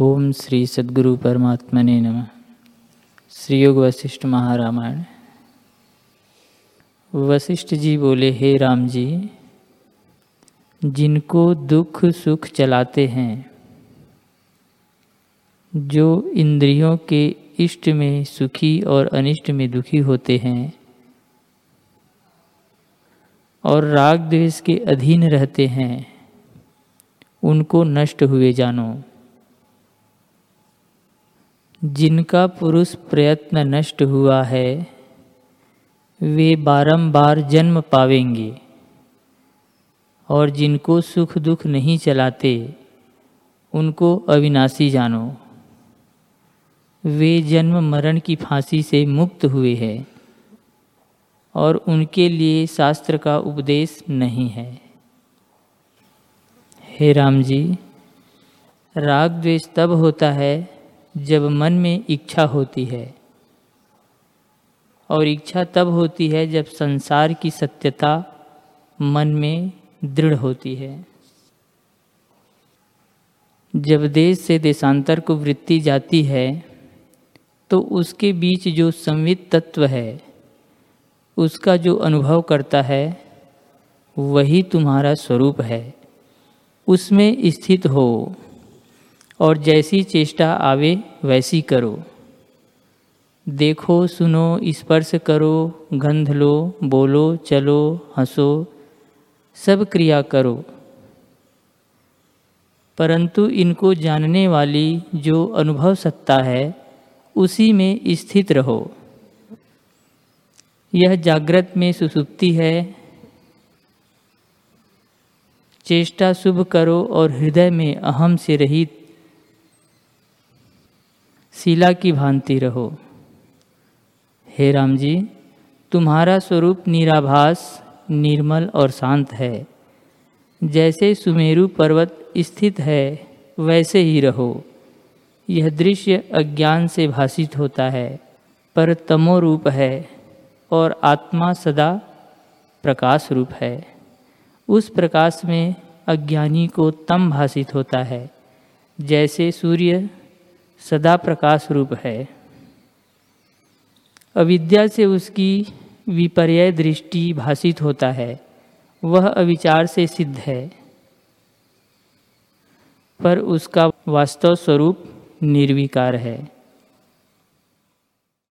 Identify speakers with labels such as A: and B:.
A: ओम श्री सद्गुरु परमात्मने नमः। श्री योग वशिष्ठ महारामायण। वशिष्ठ जी बोले, हे राम जी, जिनको दुख सुख चलाते हैं, जो इंद्रियों के इष्ट में सुखी और अनिष्ट में दुखी होते हैं और राग द्वेष के अधीन रहते हैं, उनको नष्ट हुए जानो। जिनका पुरुष प्रयत्न नष्ट हुआ है, वे बारंबार जन्म पावेंगे, और जिनको सुख दुख नहीं चलाते, उनको अविनाशी जानो। वे जन्म मरण की फांसी से मुक्त हुए हैं, और उनके लिए शास्त्र का उपदेश नहीं है। हे राम जी राग द्वेष तब होता है जब मन में इच्छा होती है। और इच्छा तब होती है जब संसार की सत्यता मन में दृढ़ होती है। जब देश से देशांतर को वृत्ति जाती है तो उसके बीच जो संवित तत्व है, उसका जो अनुभव करता है, वही तुम्हारा स्वरूप है। उसमें स्थित हो। और जैसी चेष्टा आवे, वैसी करो। देखो, सुनो, स्पर्श करो, गंध लो, बोलो, चलो, हंसो, सब क्रिया करो। परंतु इनको जानने वाली जो अनुभव सत्ता है, उसी में स्थित रहो। यह जागृत में सुसुप्ति है। चेष्टा शुभ करो और हृदय में अहम से रहित शिला की भांति रहो। हे राम जी तुम्हारा स्वरूप निराभास, निर्मल और शांत है। जैसे सुमेरु पर्वत स्थित है, वैसे ही रहो। यह दृश्य अज्ञान से भाषित होता है, पर तमो रूप है और आत्मा सदा प्रकाश रूप है। उस प्रकाश में अज्ञानी को तम भाषित होता है, जैसे सूर्य सदा प्रकाश रूप है। अविद्या से उसकी विपर्य दृष्टि भाषित होता है, वह अविचार से सिद्ध है। पर उसका वास्तव स्वरूप निर्विकार है।